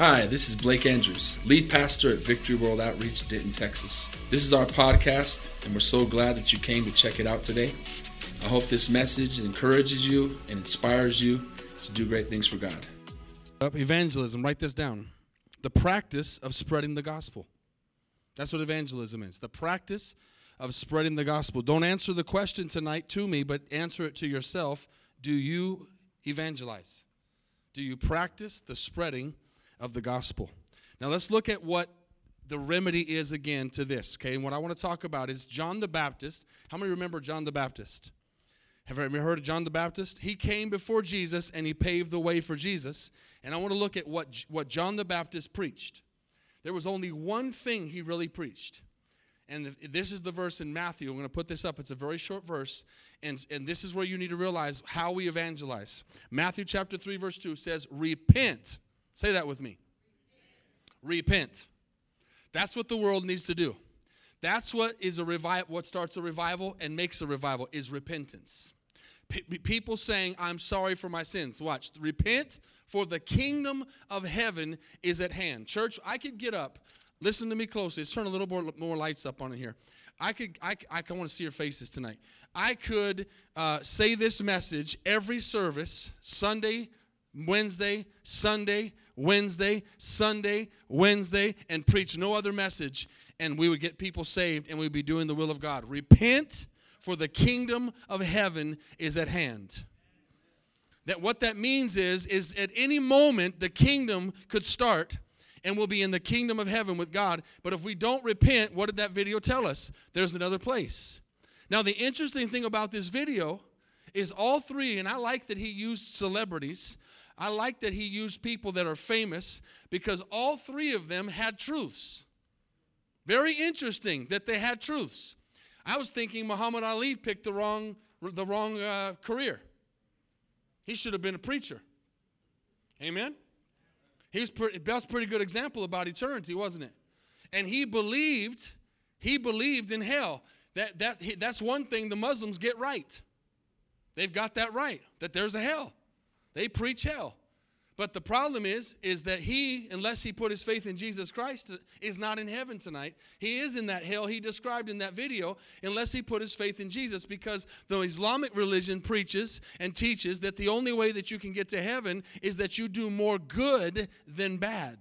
Hi, this is Blake Andrews, lead pastor at Victory World Outreach, Denton, Texas. This is our podcast, and we're so glad that you came to check it out today. I hope this message encourages you and inspires you to do great things for God. Evangelism, write this down. The practice of spreading the gospel. That's what evangelism is. The practice of spreading the gospel. Don't answer the question tonight to me, but answer it to yourself. Do you evangelize? Do you practice the spreading of the gospel? Now let's look at what the remedy is again to this, okay? And what I want to talk about is John the Baptist. How many remember John the Baptist? Have you ever heard of John the Baptist? He came before Jesus and he paved the way for Jesus. And I want to look at what, what John the Baptist preached. There was only one thing he really preached. And this is the verse in Matthew. I'm going to put this up. It's a very short verse. And, and this is where you need to realize how we evangelize. Matthew chapter 3, verse 2 says, Repent. Say that with me. Repent. That's what the world needs to do. That's what is a revival, what starts a revival and makes a revival is repentance. P- people saying, I'm sorry for my sins. Watch, repent, for the kingdom of heaven is at hand. Church, I could get up. Listen to me closely. Let's turn a little more, more lights up on here. I could, I, I, I want to see your faces tonight. I could uh, say this message every service, Sunday, Wednesday, Sunday, Wednesday, Sunday, Wednesday, and preach no other message, and we would get people saved and we'd be doing the will of God. Repent, for the kingdom of heaven is at hand. That what that means is, is at any moment the kingdom could start and we'll be in the kingdom of heaven with God. But if we don't repent, what did that video tell us? There's another place. Now, the interesting thing about this video is all three, and I like that he used celebrities. I like that he used people that are famous because all three of them had truths. Very interesting that they had truths. I was thinking Muhammad Ali picked the wrong, the wrong uh, career. He should have been a preacher. Amen? He was pretty, that's a pretty good example about eternity, wasn't it? And he believed, he believed in hell. That, that, that's one thing the Muslims get right. They've got that right, that there's a hell. They preach hell. But the problem is, is that he, unless he put his faith in Jesus Christ, is not in heaven tonight. He is in that hell he described in that video, unless he put his faith in Jesus, because the Islamic religion preaches and teaches that the only way that you can get to heaven is that you do more good than bad.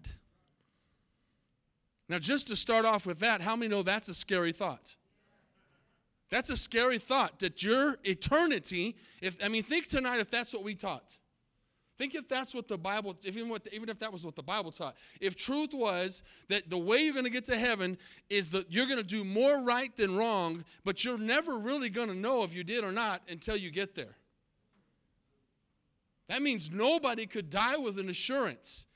Now, just to start off with that, how many know that's a scary thought? That's a scary thought that your eternity, if I mean, think tonight if that's what we taught. Think if that's what the Bible, even, what, even if that was what the Bible taught. If truth was that the way you're going to get to heaven is that you're going to do more right than wrong, but you're never really going to know if you did or not until you get there. That means nobody could die with an assurance.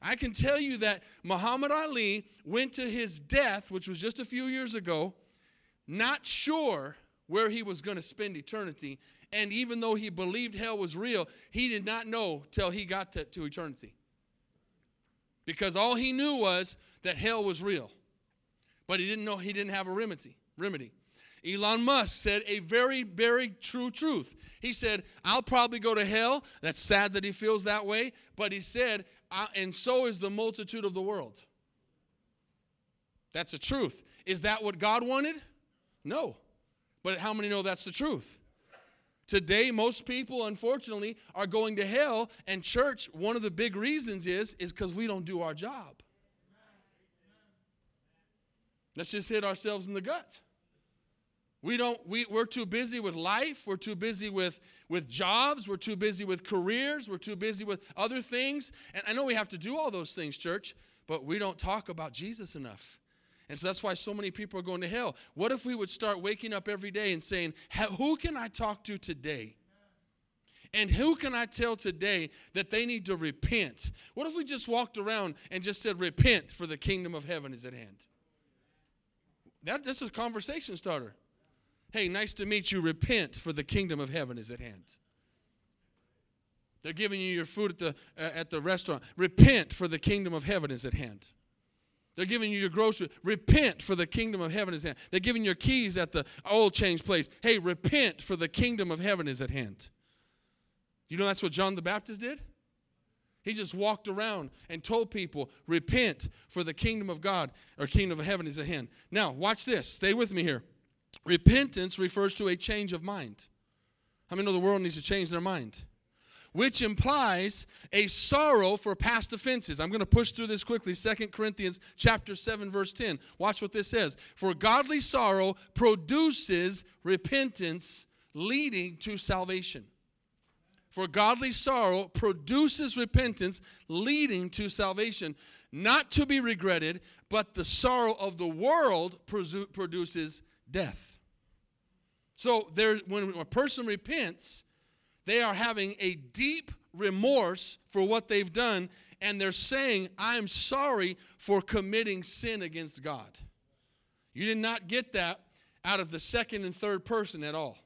I can tell you that Muhammad Ali went to his death, which was just a few years ago, not sure where he was going to spend eternity and even though he believed hell was real, he did not know till he got to, to eternity. Because all he knew was that hell was real. But he didn't know he didn't have a remedy. remedy. Elon Musk said a very, very true truth. He said, I'll probably go to hell. That's sad that he feels that way. But he said, and so is the multitude of the world. That's the truth. Is that what God wanted? No. But how many know that's the truth? Today, most people, unfortunately, are going to hell, and church, one of the big reasons is is because we don't do our job. Let's just hit ourselves in the gut. We don't, we, we're too busy with life, we're too busy with, with jobs, we're too busy with careers, we're too busy with other things. And I know we have to do all those things, church, but we don't talk about Jesus enough. And so that's why so many people are going to hell. What if we would start waking up every day and saying, Who can I talk to today? And who can I tell today that they need to repent? What if we just walked around and just said, Repent, for the kingdom of heaven is at hand? That, that's a conversation starter. Hey, nice to meet you. Repent, for the kingdom of heaven is at hand. They're giving you your food at the, uh, at the restaurant. Repent, for the kingdom of heaven is at hand. They're giving you your grocery. Repent for the kingdom of heaven is at hand. They're giving your keys at the oil change place. Hey, repent for the kingdom of heaven is at hand. You know that's what John the Baptist did? He just walked around and told people, repent for the kingdom of God or kingdom of heaven is at hand. Now, watch this. Stay with me here. Repentance refers to a change of mind. How many know the world needs to change their mind? Which implies a sorrow for past offenses. I'm going to push through this quickly. Second Corinthians chapter 7 verse 10. Watch what this says. For godly sorrow produces repentance leading to salvation. For godly sorrow produces repentance, leading to salvation, not to be regretted, but the sorrow of the world produces death. So there, when a person repents, they are having a deep remorse for what they've done, and they're saying, I'm sorry for committing sin against God. You did not get that out of the second and third person at all.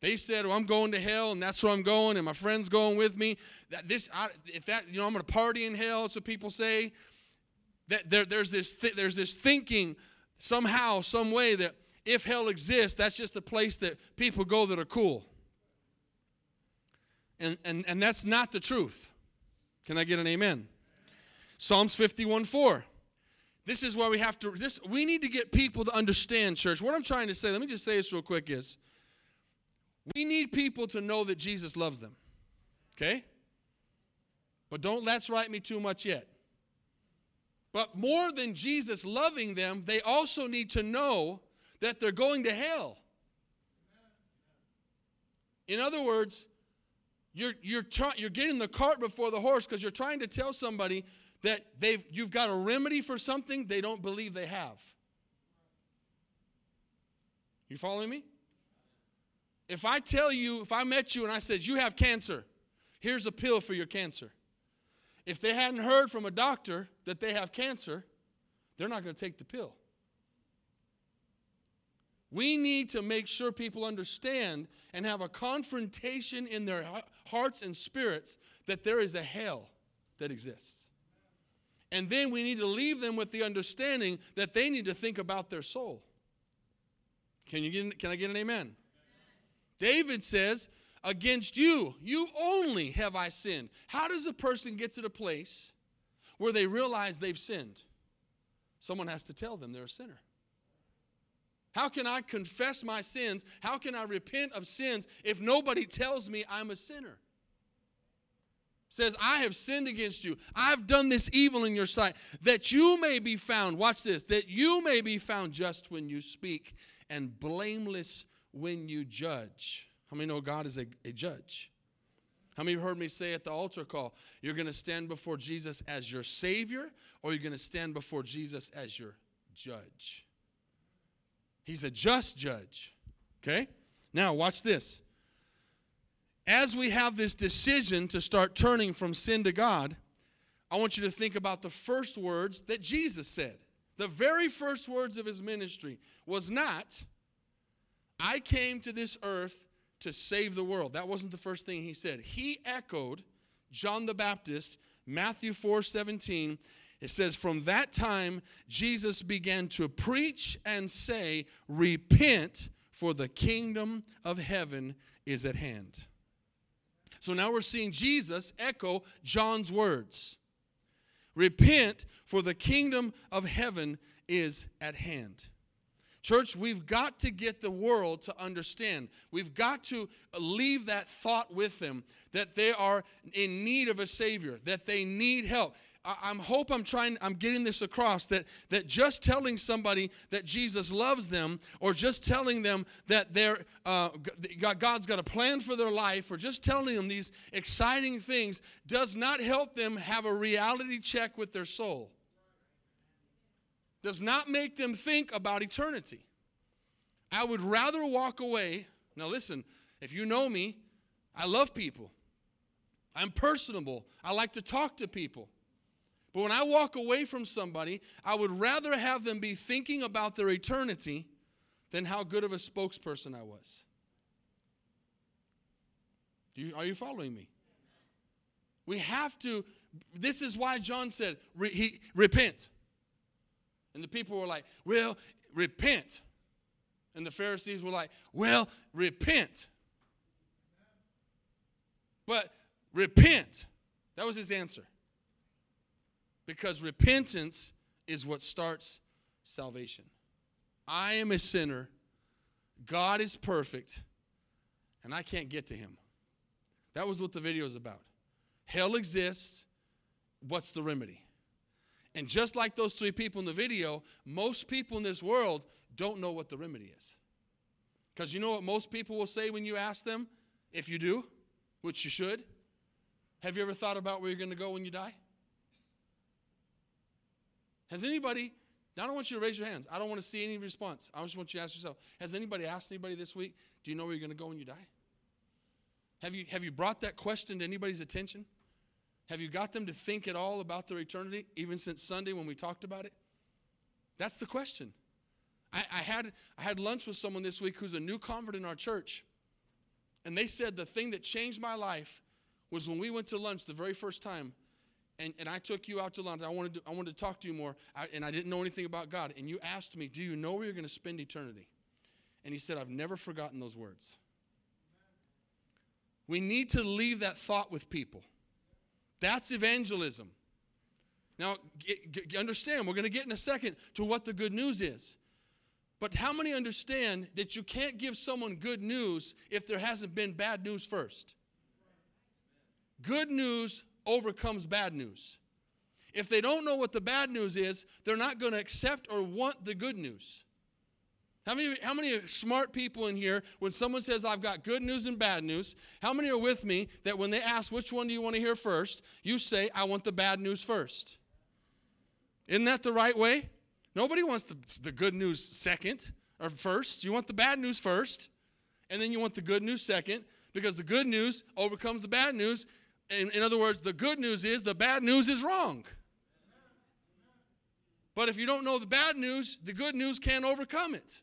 They said, "Well, I'm going to hell, and that's where I'm going, and my friend's going with me." That this, I, if that, you know, I'm going to party in hell. What people say. That there, there's this, th- there's this thinking somehow, some way that if hell exists, that's just a place that people go that are cool. And and and that's not the truth. Can I get an amen? Psalms 51 4. This is where we have to. This we need to get people to understand, church. What I'm trying to say. Let me just say this real quick. Is we need people to know that Jesus loves them. Okay? But don't let's write me too much yet. But more than Jesus loving them, they also need to know that they're going to hell. In other words, you're, you're, try, you're getting the cart before the horse because you're trying to tell somebody that they've, you've got a remedy for something they don't believe they have. You following me? If I tell you, if I met you and I said, You have cancer, here's a pill for your cancer. If they hadn't heard from a doctor that they have cancer, they're not going to take the pill. We need to make sure people understand and have a confrontation in their hearts and spirits that there is a hell that exists. And then we need to leave them with the understanding that they need to think about their soul. Can, you get, can I get an amen? David says, Against you, you only have I sinned. How does a person get to the place where they realize they've sinned? Someone has to tell them they're a sinner. How can I confess my sins? How can I repent of sins if nobody tells me I'm a sinner? Says, I have sinned against you. I've done this evil in your sight, that you may be found, watch this, that you may be found just when you speak and blameless when you judge. How many know God is a, a judge? How many have heard me say at the altar call, you're going to stand before Jesus as your Savior or you're going to stand before Jesus as your judge? He's a just judge. Okay? Now, watch this. As we have this decision to start turning from sin to God, I want you to think about the first words that Jesus said. The very first words of his ministry was not, I came to this earth to save the world. That wasn't the first thing he said. He echoed John the Baptist, Matthew 4 17. It says, From that time, Jesus began to preach and say, Repent, for the kingdom of heaven is at hand. So now we're seeing Jesus echo John's words Repent, for the kingdom of heaven is at hand. Church, we've got to get the world to understand. We've got to leave that thought with them that they are in need of a Savior, that they need help. I, hope I'm trying, I'm getting this across that, that just telling somebody that Jesus loves them, or just telling them that they're, uh, God's got a plan for their life, or just telling them these exciting things does not help them have a reality check with their soul does not make them think about eternity. I would rather walk away. Now, listen, if you know me, I love people. I'm personable. I like to talk to people. But when I walk away from somebody, I would rather have them be thinking about their eternity than how good of a spokesperson I was. You, are you following me? We have to, this is why John said, re, he, repent. And the people were like, well, repent. And the Pharisees were like, well, repent. But Repent. That was his answer. Because repentance is what starts salvation. I am a sinner. God is perfect, and I can't get to him. That was what the video is about. Hell exists. What's the remedy? And just like those three people in the video, most people in this world don't know what the remedy is. Because you know what most people will say when you ask them, if you do, which you should? Have you ever thought about where you're going to go when you die? Has anybody, I don't want you to raise your hands. I don't want to see any response. I just want you to ask yourself Has anybody asked anybody this week, do you know where you're going to go when you die? Have you, have you brought that question to anybody's attention? Have you got them to think at all about their eternity, even since Sunday when we talked about it? That's the question. I, I, had, I had lunch with someone this week who's a new convert in our church, and they said the thing that changed my life was when we went to lunch the very first time, and, and I took you out to lunch. I wanted to, I wanted to talk to you more, I, and I didn't know anything about God. And you asked me, Do you know where you're going to spend eternity? And he said, I've never forgotten those words. We need to leave that thought with people. That's evangelism. Now, get, get, understand, we're going to get in a second to what the good news is. But how many understand that you can't give someone good news if there hasn't been bad news first? Good news overcomes bad news. If they don't know what the bad news is, they're not going to accept or want the good news. How many, how many smart people in here, when someone says, I've got good news and bad news, how many are with me that when they ask, which one do you want to hear first, you say, I want the bad news first? Isn't that the right way? Nobody wants the, the good news second or first. You want the bad news first, and then you want the good news second, because the good news overcomes the bad news. In, in other words, the good news is the bad news is wrong. But if you don't know the bad news, the good news can't overcome it.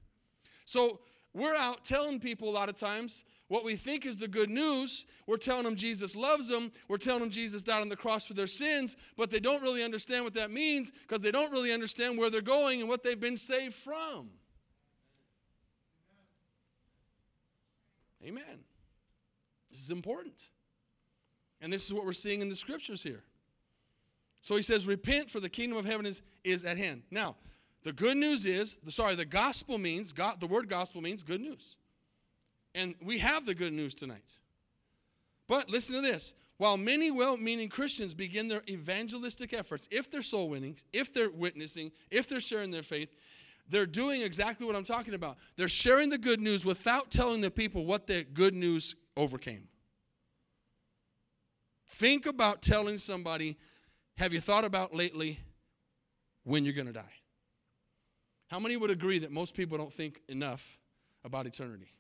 So we're out telling people a lot of times what we think is the good news. We're telling them Jesus loves them. We're telling them Jesus died on the cross for their sins, but they don't really understand what that means because they don't really understand where they're going and what they've been saved from. Amen. This is important. And this is what we're seeing in the scriptures here. So he says, Repent, for the kingdom of heaven is, is at hand. Now, the good news is, the, sorry, the gospel means, the word gospel means good news. And we have the good news tonight. But listen to this. While many well meaning Christians begin their evangelistic efforts, if they're soul winning, if they're witnessing, if they're sharing their faith, they're doing exactly what I'm talking about. They're sharing the good news without telling the people what the good news overcame. Think about telling somebody, have you thought about lately when you're going to die? How many would agree that most people don't think enough about eternity?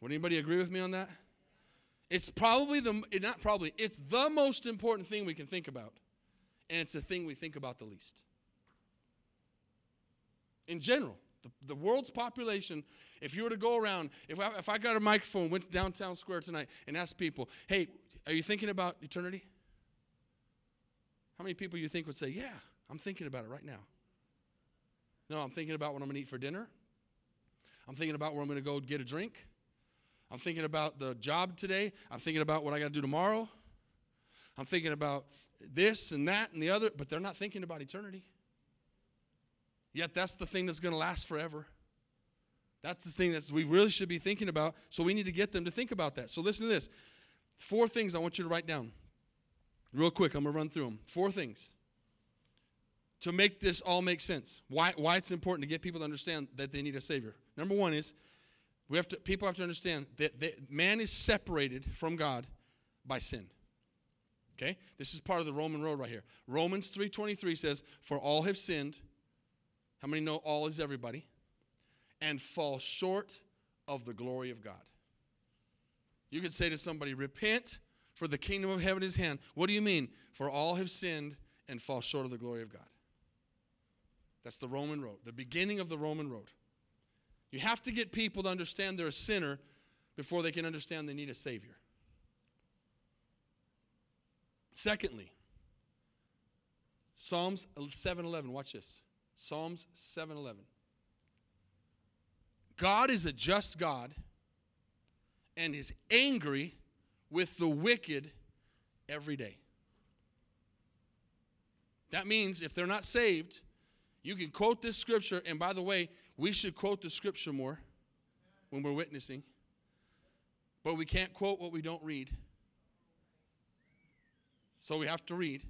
Would anybody agree with me on that? It's probably the, not probably, it's the most important thing we can think about. And it's the thing we think about the least. In general, the, the world's population, if you were to go around, if I, if I got a microphone, went to downtown square tonight, and asked people, hey, are you thinking about eternity? How many people you think would say, yeah, I'm thinking about it right now? No, I'm thinking about what I'm going to eat for dinner. I'm thinking about where I'm going to go get a drink. I'm thinking about the job today. I'm thinking about what I got to do tomorrow. I'm thinking about this and that and the other, but they're not thinking about eternity. Yet that's the thing that's going to last forever. That's the thing that we really should be thinking about. So we need to get them to think about that. So listen to this. Four things I want you to write down. Real quick, I'm going to run through them. Four things to make this all make sense. Why, why it's important to get people to understand that they need a Savior. Number one is we have to, people have to understand that, that man is separated from God by sin. Okay? This is part of the Roman road right here. Romans 3.23 says, For all have sinned. How many know all is everybody? And fall short of the glory of God. You could say to somebody, Repent, for the kingdom of heaven is hand. What do you mean? For all have sinned and fall short of the glory of God. That's the Roman road, the beginning of the Roman road. You have to get people to understand they're a sinner before they can understand they need a Savior. Secondly, Psalms 7:11. Watch this. Psalms 7:11. God is a just God and is angry with the wicked every day. That means if they're not saved, you can quote this scripture. And by the way, we should quote the scripture more when we're witnessing. But we can't quote what we don't read. So we have to read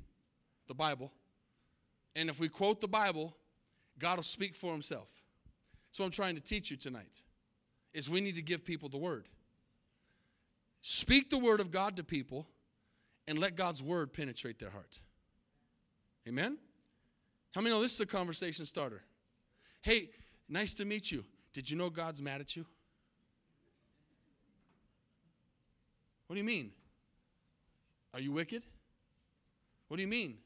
the Bible. And if we quote the Bible, God will speak for himself. So I'm trying to teach you tonight is we need to give people the word. Speak the word of God to people and let God's word penetrate their heart. Amen? How many know this is a conversation starter? Hey, nice to meet you. Did you know God's mad at you? What do you mean? Are you wicked? What do you mean?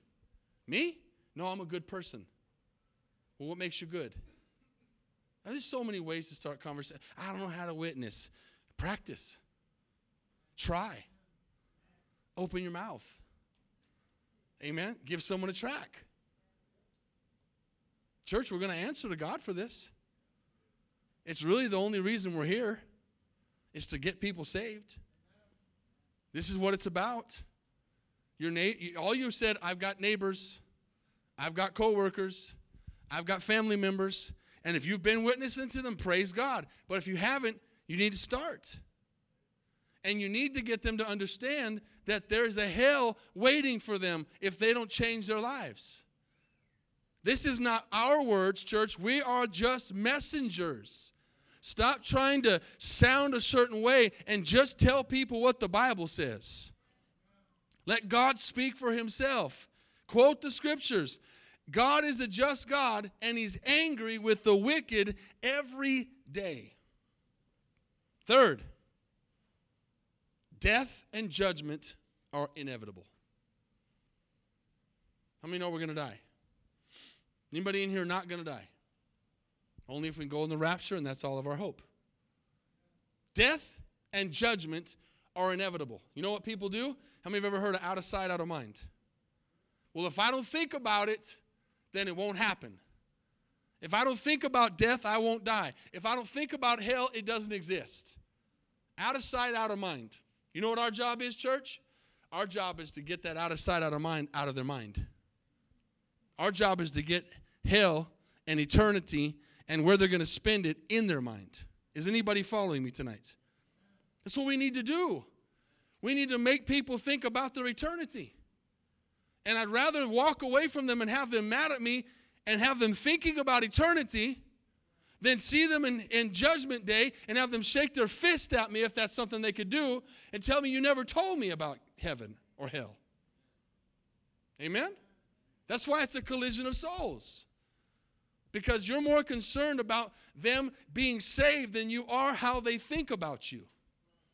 Me? No, I'm a good person. Well, what makes you good? Now, there's so many ways to start conversation. I don't know how to witness. Practice. Try. Open your mouth. Amen. Give someone a track. Church, we're going to answer to God for this. It's really the only reason we're here is to get people saved. This is what it's about. Your na- all you said, I've got neighbors, I've got coworkers, I've got family members, and if you've been witnessing to them, praise God. But if you haven't, you need to start. And you need to get them to understand that there's a hell waiting for them if they don't change their lives. This is not our words, church. We are just messengers. Stop trying to sound a certain way and just tell people what the Bible says. Let God speak for himself. Quote the scriptures. God is a just God and he's angry with the wicked every day. Third, death and judgment are inevitable. How many know we're going to die? Anybody in here not going to die? Only if we go in the rapture, and that's all of our hope. Death and judgment are inevitable. You know what people do? How many have ever heard of out of sight, out of mind? Well, if I don't think about it, then it won't happen. If I don't think about death, I won't die. If I don't think about hell, it doesn't exist. Out of sight, out of mind. You know what our job is, church? Our job is to get that out of sight, out of mind, out of their mind. Our job is to get hell and eternity and where they're going to spend it in their mind. Is anybody following me tonight? That's what we need to do. We need to make people think about their eternity. And I'd rather walk away from them and have them mad at me and have them thinking about eternity than see them in, in judgment day and have them shake their fist at me if that's something they could do and tell me you never told me about heaven or hell. Amen? That's why it's a collision of souls because you're more concerned about them being saved than you are how they think about you.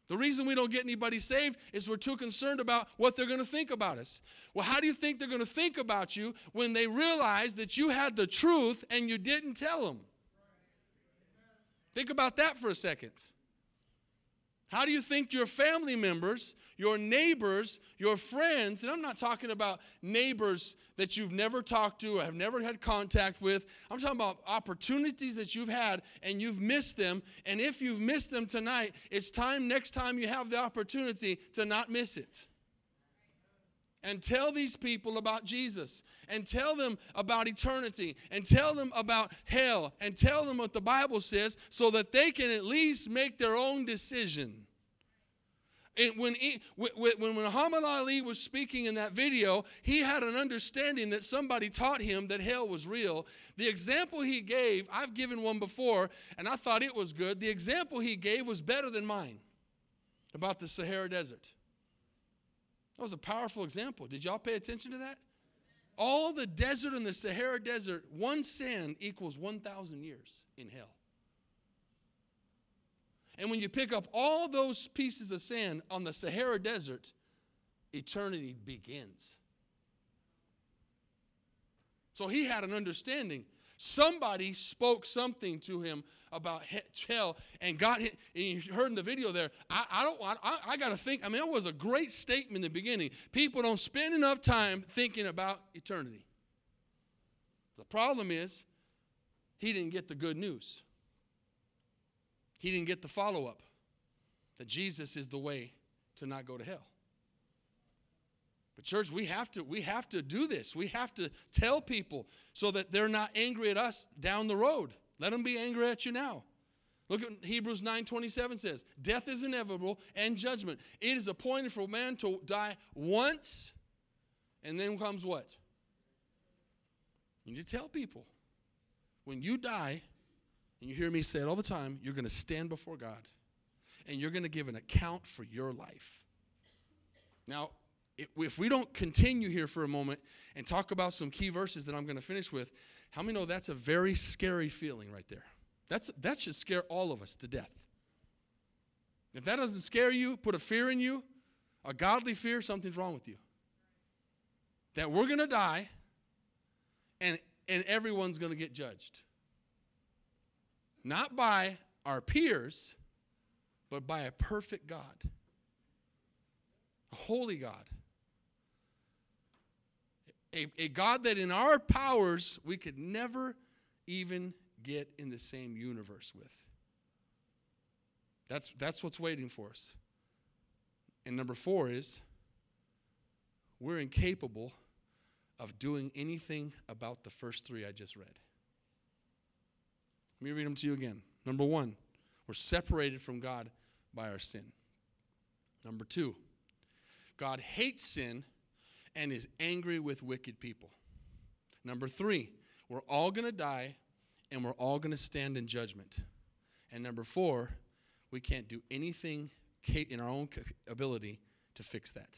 The reason we don't get anybody saved is we're too concerned about what they're going to think about us. Well, how do you think they're going to think about you when they realize that you had the truth and you didn't tell them? Think about that for a second. How do you think your family members, your neighbors, your friends, and I'm not talking about neighbors that you've never talked to, or have never had contact with. I'm talking about opportunities that you've had and you've missed them. And if you've missed them tonight, it's time next time you have the opportunity to not miss it. And tell these people about Jesus, and tell them about eternity, and tell them about hell, and tell them what the Bible says so that they can at least make their own decision. And when, he, when Muhammad Ali was speaking in that video, he had an understanding that somebody taught him that hell was real. The example he gave, I've given one before, and I thought it was good. The example he gave was better than mine about the Sahara Desert. That was a powerful example. Did y'all pay attention to that? All the desert in the Sahara Desert, one sand equals 1,000 years in hell. And when you pick up all those pieces of sand on the Sahara Desert, eternity begins. So he had an understanding. Somebody spoke something to him about hell and got hit. And you heard in the video there, I, I don't I, I got to think. I mean, it was a great statement in the beginning. People don't spend enough time thinking about eternity. The problem is, he didn't get the good news. He didn't get the follow up that Jesus is the way to not go to hell. But church, we have to we have to do this. We have to tell people so that they're not angry at us down the road. Let them be angry at you now. Look at Hebrews 9:27 says, "Death is inevitable and judgment. It is appointed for man to die once, and then comes what? You need to tell people. When you die, and you hear me say it all the time, you're going to stand before God, and you're going to give an account for your life. Now, if we don't continue here for a moment and talk about some key verses that I'm going to finish with, how many know that's a very scary feeling right there? That's, that should scare all of us to death. If that doesn't scare you, put a fear in you, a godly fear, something's wrong with you. That we're going to die and, and everyone's going to get judged. Not by our peers, but by a perfect God, a holy God a, a God that in our powers we could never even get in the same universe with. That's, that's what's waiting for us. And number four is we're incapable of doing anything about the first three I just read. Let me read them to you again. Number one, we're separated from God by our sin. Number two, God hates sin and is angry with wicked people. Number three, we're all going to die and we're all going to stand in judgment. And number four, we can't do anything in our own ability to fix that.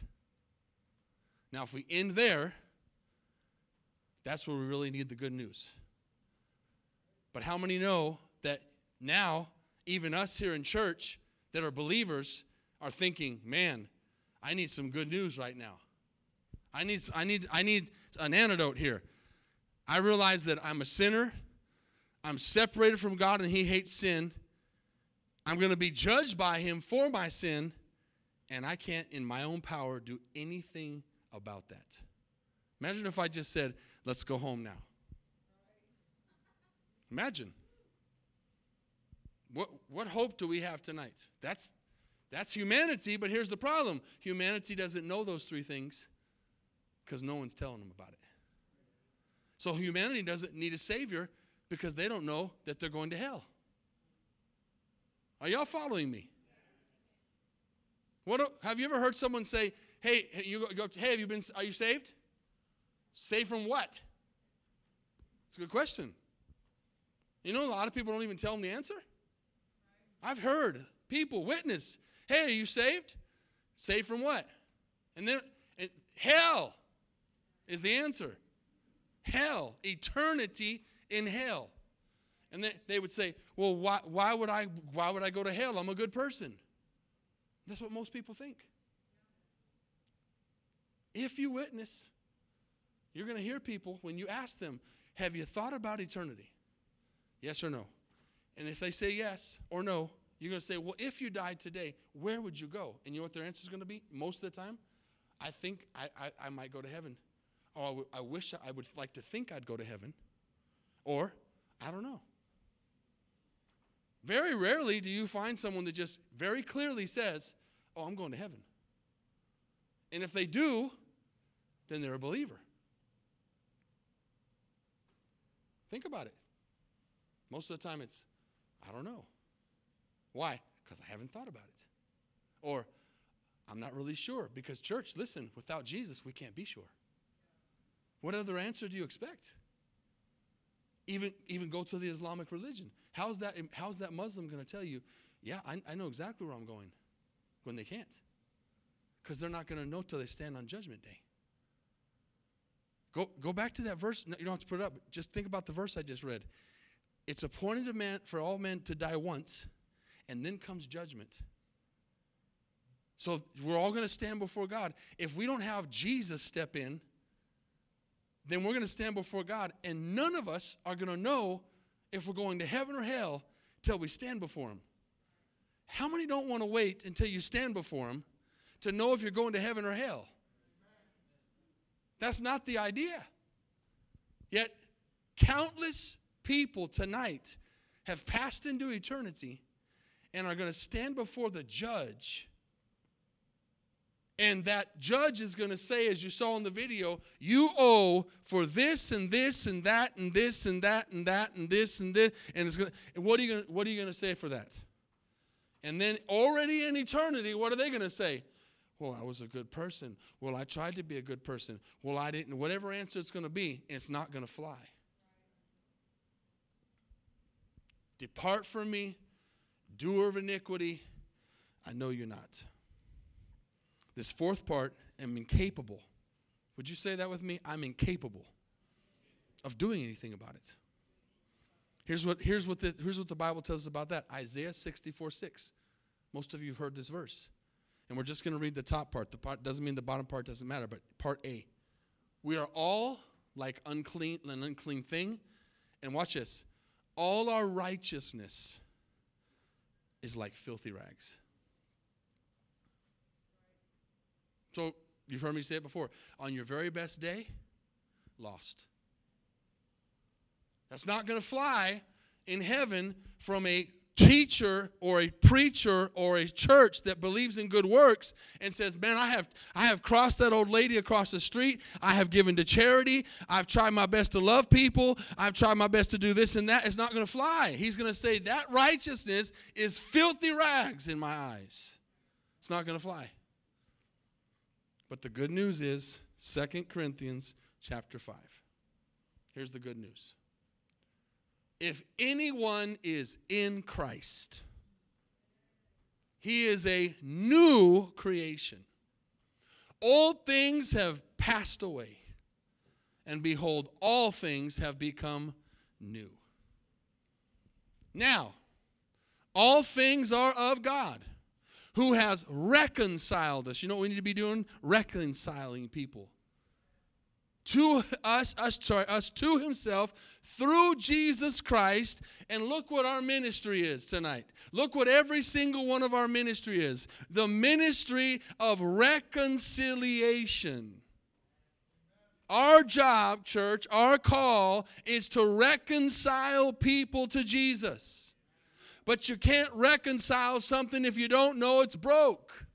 Now, if we end there, that's where we really need the good news. But how many know that now, even us here in church that are believers are thinking, man, I need some good news right now. I need, I need, I need an antidote here. I realize that I'm a sinner. I'm separated from God and He hates sin. I'm going to be judged by Him for my sin, and I can't, in my own power, do anything about that. Imagine if I just said, Let's go home now. Imagine. What, what hope do we have tonight? That's, that's humanity, but here's the problem humanity doesn't know those three things because no one's telling them about it. So humanity doesn't need a savior because they don't know that they're going to hell. Are y'all following me? What have you ever heard someone say, "Hey, you go, hey, have you been are you saved?" Saved from what? It's a good question. You know, a lot of people don't even tell them the answer. I've heard people witness, "Hey, are you saved?" Saved from what? And then and hell is the answer. Hell, eternity in hell. And they, they would say, well, why, why, would I, why would I go to hell? I'm a good person. That's what most people think. If you witness, you're going to hear people when you ask them, Have you thought about eternity? Yes or no? And if they say yes or no, you're going to say, Well, if you died today, where would you go? And you know what their answer is going to be? Most of the time, I think I, I, I might go to heaven. Oh, I wish I would like to think I'd go to heaven. Or, I don't know. Very rarely do you find someone that just very clearly says, Oh, I'm going to heaven. And if they do, then they're a believer. Think about it. Most of the time it's, I don't know. Why? Because I haven't thought about it. Or, I'm not really sure. Because, church, listen, without Jesus, we can't be sure. What other answer do you expect? Even, even go to the Islamic religion. How's that, how's that Muslim going to tell you, yeah, I, I know exactly where I'm going when they can't? Because they're not going to know till they stand on Judgment Day. Go, go back to that verse. You don't have to put it up. Just think about the verse I just read. It's appointed to man, for all men to die once, and then comes judgment. So we're all going to stand before God. If we don't have Jesus step in, then we're going to stand before God, and none of us are going to know if we're going to heaven or hell till we stand before Him. How many don't want to wait until you stand before Him to know if you're going to heaven or hell? That's not the idea. Yet, countless people tonight have passed into eternity and are going to stand before the judge And that judge is going to say, as you saw in the video, you owe for this and this and that and this and that and that and this and this. And it's to, and what are you going to, what are you going to say for that? And then already in eternity, what are they going to say? Well, I was a good person. Well, I tried to be a good person. Well, I didn't. Whatever answer it's going to be, it's not going to fly. Depart from me, doer of iniquity. I know you're not. This fourth part, I'm incapable. Would you say that with me? I'm incapable of doing anything about it. Here's what, here's what, the, here's what the Bible tells us about that Isaiah 64 6. Most of you have heard this verse. And we're just going to read the top part. The part doesn't mean the bottom part doesn't matter, but part A. We are all like unclean, an unclean thing. And watch this. All our righteousness is like filthy rags. So you've heard me say it before. On your very best day, lost. That's not going to fly in heaven from a teacher or a preacher or a church that believes in good works and says man i have i have crossed that old lady across the street. I have given to charity. I've tried my best to love people. I've tried my best to do this and that. It's not going to fly. He's going to say that righteousness is filthy rags in my eyes. It's not going to fly but the good news is Second corinthians chapter 5 here's the good news if anyone is in Christ, he is a new creation. Old things have passed away, and behold, all things have become new. Now, all things are of God, who has reconciled us. You know what we need to be doing? Reconciling people to us, us, sorry, us to himself through Jesus Christ. And look what our ministry is tonight. Look what every single one of our ministry is. The ministry of reconciliation. Our job, church, our call is to reconcile people to Jesus. But you can't reconcile something if you don't know it's broke.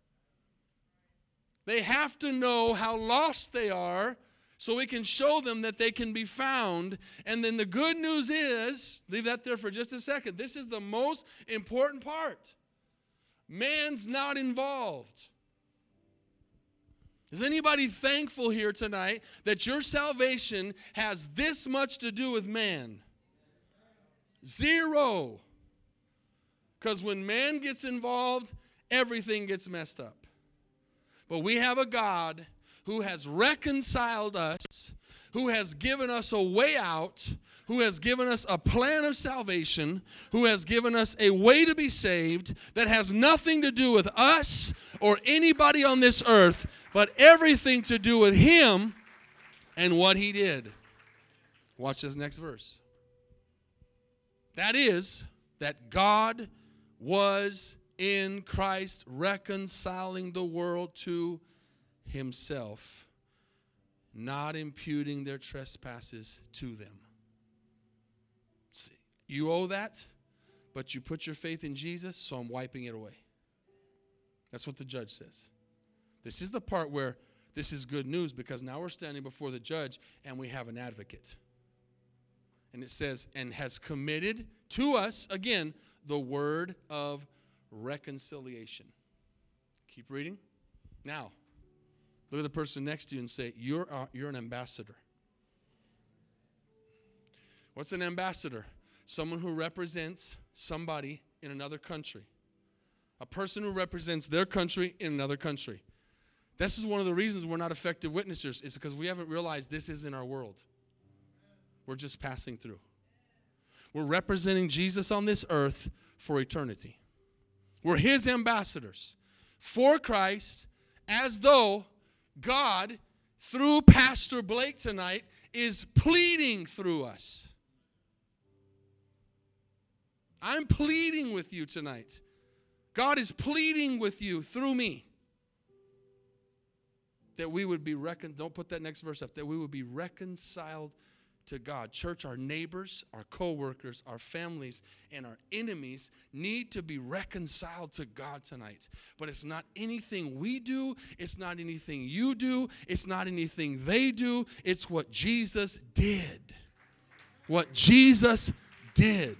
They have to know how lost they are so we can show them that they can be found. And then the good news is leave that there for just a second. This is the most important part man's not involved. Is anybody thankful here tonight that your salvation has this much to do with man? Zero. Because when man gets involved, everything gets messed up. But we have a God who has reconciled us, who has given us a way out, who has given us a plan of salvation, who has given us a way to be saved that has nothing to do with us or anybody on this earth, but everything to do with Him and what He did. Watch this next verse. That is, that God was in Christ reconciling the world to himself, not imputing their trespasses to them. See, you owe that, but you put your faith in Jesus, so I'm wiping it away. That's what the judge says. This is the part where this is good news because now we're standing before the judge and we have an advocate. And it says, and has committed to us, again, the word of reconciliation. Keep reading. Now, Look at the person next to you and say, You're, uh, you're an ambassador. What's an ambassador? Someone who represents somebody in another country. A person who represents their country in another country. This is one of the reasons we're not effective witnesses, is because we haven't realized this is in our world. We're just passing through. We're representing Jesus on this earth for eternity. We're his ambassadors for Christ as though God, through Pastor Blake tonight, is pleading through us. I'm pleading with you tonight. God is pleading with you through me that we would be recon don't put that next verse up that we would be reconciled to God. Church, our neighbors, our co-workers, our families, and our enemies need to be reconciled to God tonight. But it's not anything we do, it's not anything you do, it's not anything they do. It's what Jesus did. What Jesus did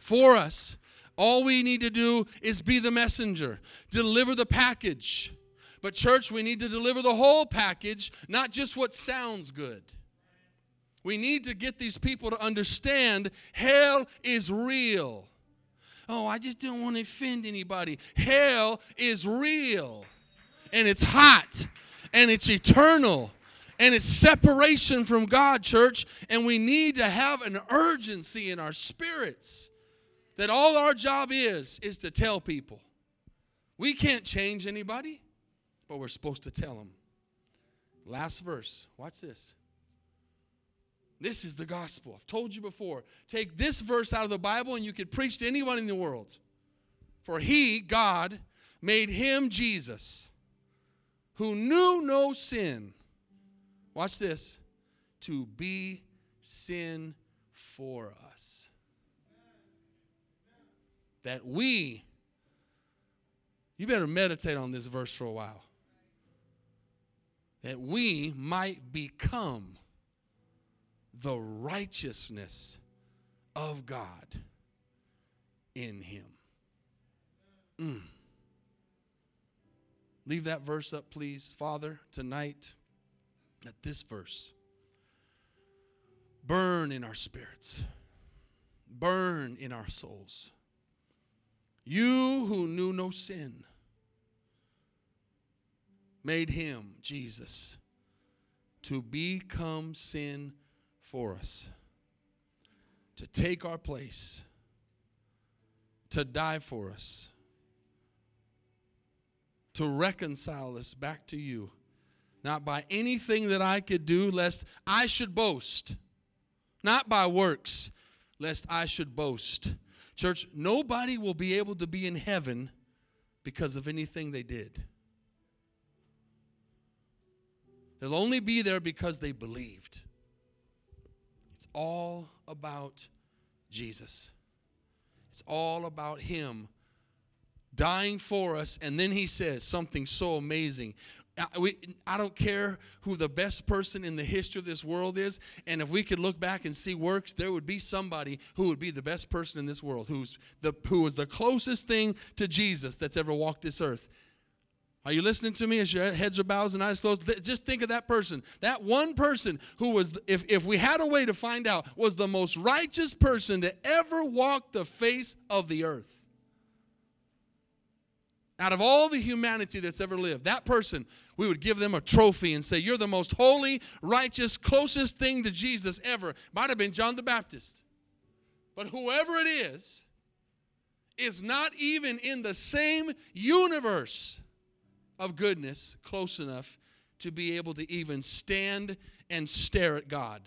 for us. All we need to do is be the messenger, deliver the package. But, church, we need to deliver the whole package, not just what sounds good. We need to get these people to understand hell is real. Oh, I just don't want to offend anybody. Hell is real, and it's hot, and it's eternal, and it's separation from God, church. And we need to have an urgency in our spirits that all our job is is to tell people. We can't change anybody, but we're supposed to tell them. Last verse. Watch this. This is the gospel. I've told you before. Take this verse out of the Bible and you could preach to anyone in the world. For he, God, made him Jesus, who knew no sin. Watch this. To be sin for us. That we, you better meditate on this verse for a while. That we might become the righteousness of God in him. Mm. Leave that verse up, please. Father, tonight, let this verse burn in our spirits, burn in our souls. You who knew no sin made him, Jesus, to become sin for us, to take our place, to die for us, to reconcile us back to you, not by anything that I could do, lest I should boast, not by works, lest I should boast. Church, nobody will be able to be in heaven because of anything they did. They'll only be there because they believed. It's all about Jesus. It's all about Him dying for us. And then He says something so amazing. I don't care who the best person in the history of this world is, and if we could look back and see works, there would be somebody who would be the best person in this world, who's the who was the closest thing to Jesus that's ever walked this earth. Are you listening to me as your heads are bowed and eyes closed? Just think of that person. That one person who was, if, if we had a way to find out, was the most righteous person to ever walk the face of the earth. Out of all the humanity that's ever lived, that person, we would give them a trophy and say, You're the most holy, righteous, closest thing to Jesus ever. Might have been John the Baptist. But whoever it is, is not even in the same universe of goodness close enough to be able to even stand and stare at God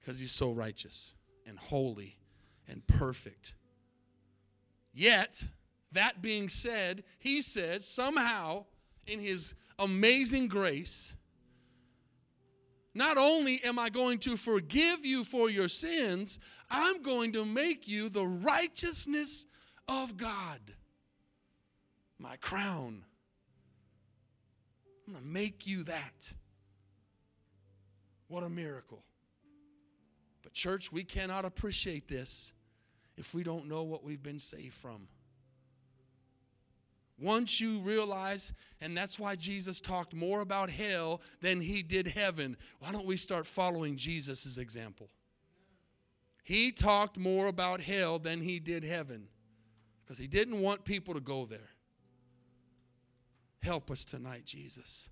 because he's so righteous and holy and perfect. Yet, that being said, he says somehow in his amazing grace, not only am I going to forgive you for your sins, I'm going to make you the righteousness of God my crown. I'm going to make you that. What a miracle. But, church, we cannot appreciate this if we don't know what we've been saved from. Once you realize, and that's why Jesus talked more about hell than he did heaven, why don't we start following Jesus' example? He talked more about hell than he did heaven because he didn't want people to go there. Help us tonight, Jesus.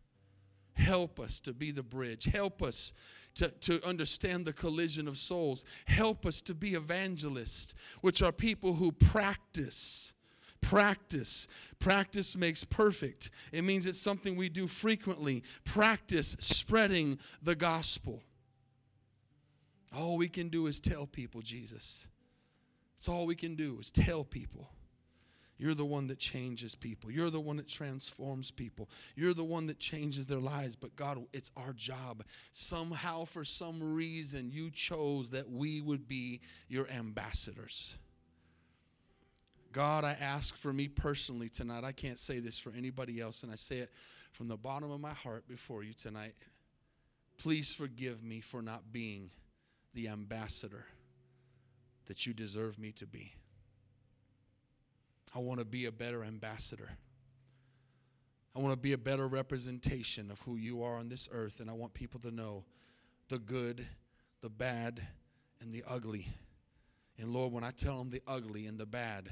Help us to be the bridge. Help us to, to understand the collision of souls. Help us to be evangelists, which are people who practice. Practice. Practice makes perfect. It means it's something we do frequently. Practice spreading the gospel. All we can do is tell people Jesus. It's all we can do is tell people. You're the one that changes people. You're the one that transforms people. You're the one that changes their lives. But God, it's our job. Somehow, for some reason, you chose that we would be your ambassadors. God, I ask for me personally tonight. I can't say this for anybody else, and I say it from the bottom of my heart before you tonight. Please forgive me for not being the ambassador that you deserve me to be. I want to be a better ambassador. I want to be a better representation of who you are on this earth, and I want people to know the good, the bad, and the ugly. And Lord, when I tell them the ugly and the bad,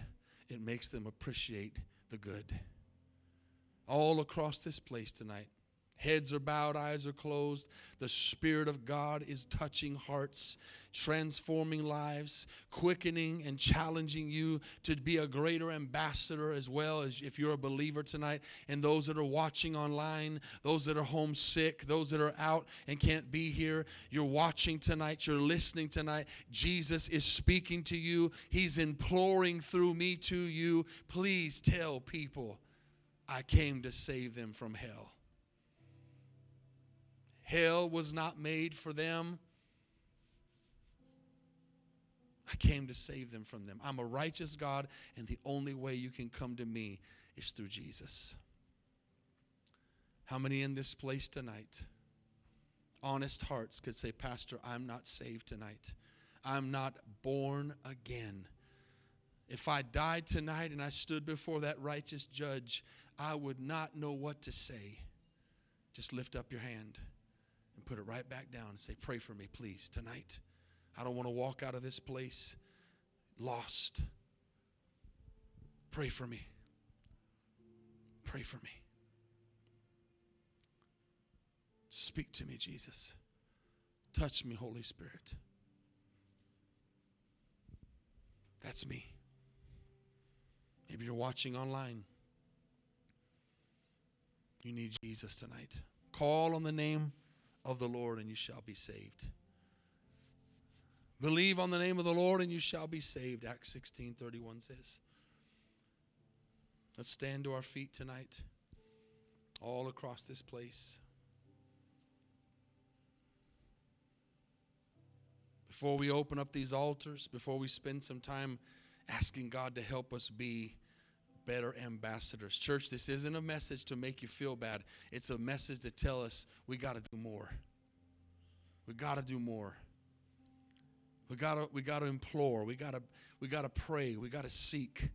it makes them appreciate the good. All across this place tonight, Heads are bowed, eyes are closed. The Spirit of God is touching hearts, transforming lives, quickening and challenging you to be a greater ambassador as well as if you're a believer tonight. And those that are watching online, those that are homesick, those that are out and can't be here, you're watching tonight, you're listening tonight. Jesus is speaking to you, He's imploring through me to you. Please tell people, I came to save them from hell. Hell was not made for them. I came to save them from them. I'm a righteous God, and the only way you can come to me is through Jesus. How many in this place tonight, honest hearts, could say, Pastor, I'm not saved tonight? I'm not born again. If I died tonight and I stood before that righteous judge, I would not know what to say. Just lift up your hand and put it right back down and say, Pray for me, please, tonight. I don't want to walk out of this place lost. Pray for me. Pray for me. Speak to me, Jesus. Touch me, Holy Spirit. That's me. Maybe you're watching online. You need Jesus tonight. Call on the name of the Lord and you shall be saved. Believe on the name of the Lord and you shall be saved, Acts 16 31 says. Let's stand to our feet tonight, all across this place. Before we open up these altars, before we spend some time asking God to help us be better ambassadors. Church, this isn't a message to make you feel bad. It's a message to tell us we got to do more. We got to do more. We got to we got to implore. We got to we got to pray. We got to seek.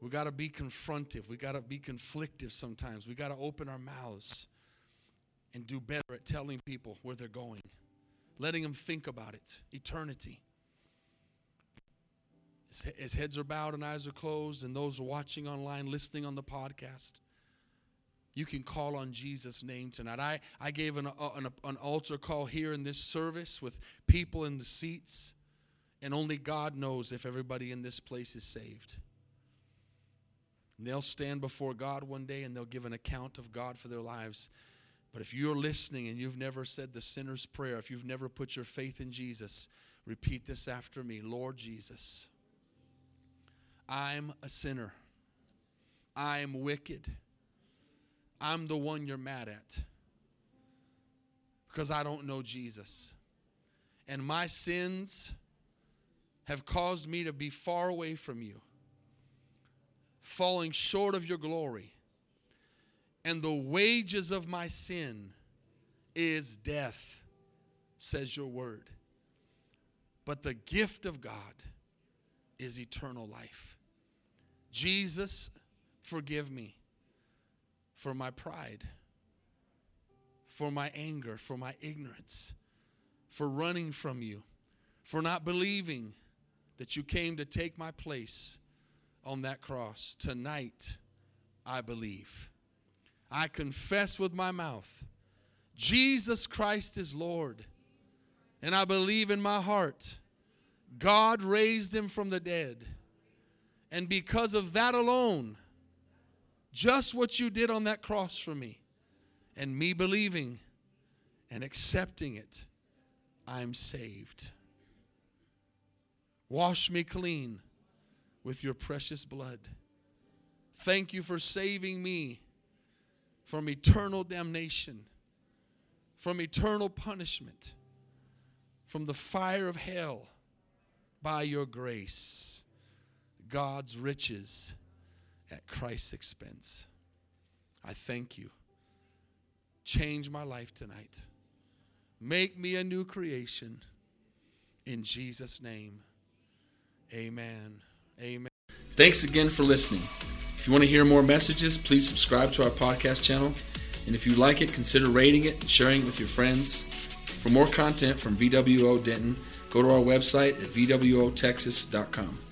We got to be confrontive. We got to be conflictive sometimes. We got to open our mouths and do better at telling people where they're going. Letting them think about it. Eternity as heads are bowed and eyes are closed, and those watching online, listening on the podcast, you can call on Jesus' name tonight. I, I gave an, an, an altar call here in this service with people in the seats, and only God knows if everybody in this place is saved. And they'll stand before God one day and they'll give an account of God for their lives. But if you're listening and you've never said the sinner's prayer, if you've never put your faith in Jesus, repeat this after me Lord Jesus. I'm a sinner. I'm wicked. I'm the one you're mad at because I don't know Jesus. And my sins have caused me to be far away from you, falling short of your glory. And the wages of my sin is death, says your word. But the gift of God is eternal life. Jesus, forgive me for my pride, for my anger, for my ignorance, for running from you, for not believing that you came to take my place on that cross. Tonight, I believe. I confess with my mouth Jesus Christ is Lord. And I believe in my heart God raised him from the dead. And because of that alone, just what you did on that cross for me, and me believing and accepting it, I'm saved. Wash me clean with your precious blood. Thank you for saving me from eternal damnation, from eternal punishment, from the fire of hell by your grace, God's riches at Christ's expense. I thank you. Change my life tonight. Make me a new creation. In Jesus' name, amen. Amen. Thanks again for listening. If you want to hear more messages, please subscribe to our podcast channel. And if you like it, consider rating it and sharing it with your friends. For more content from VWO Denton, go to our website at VWOTexas.com.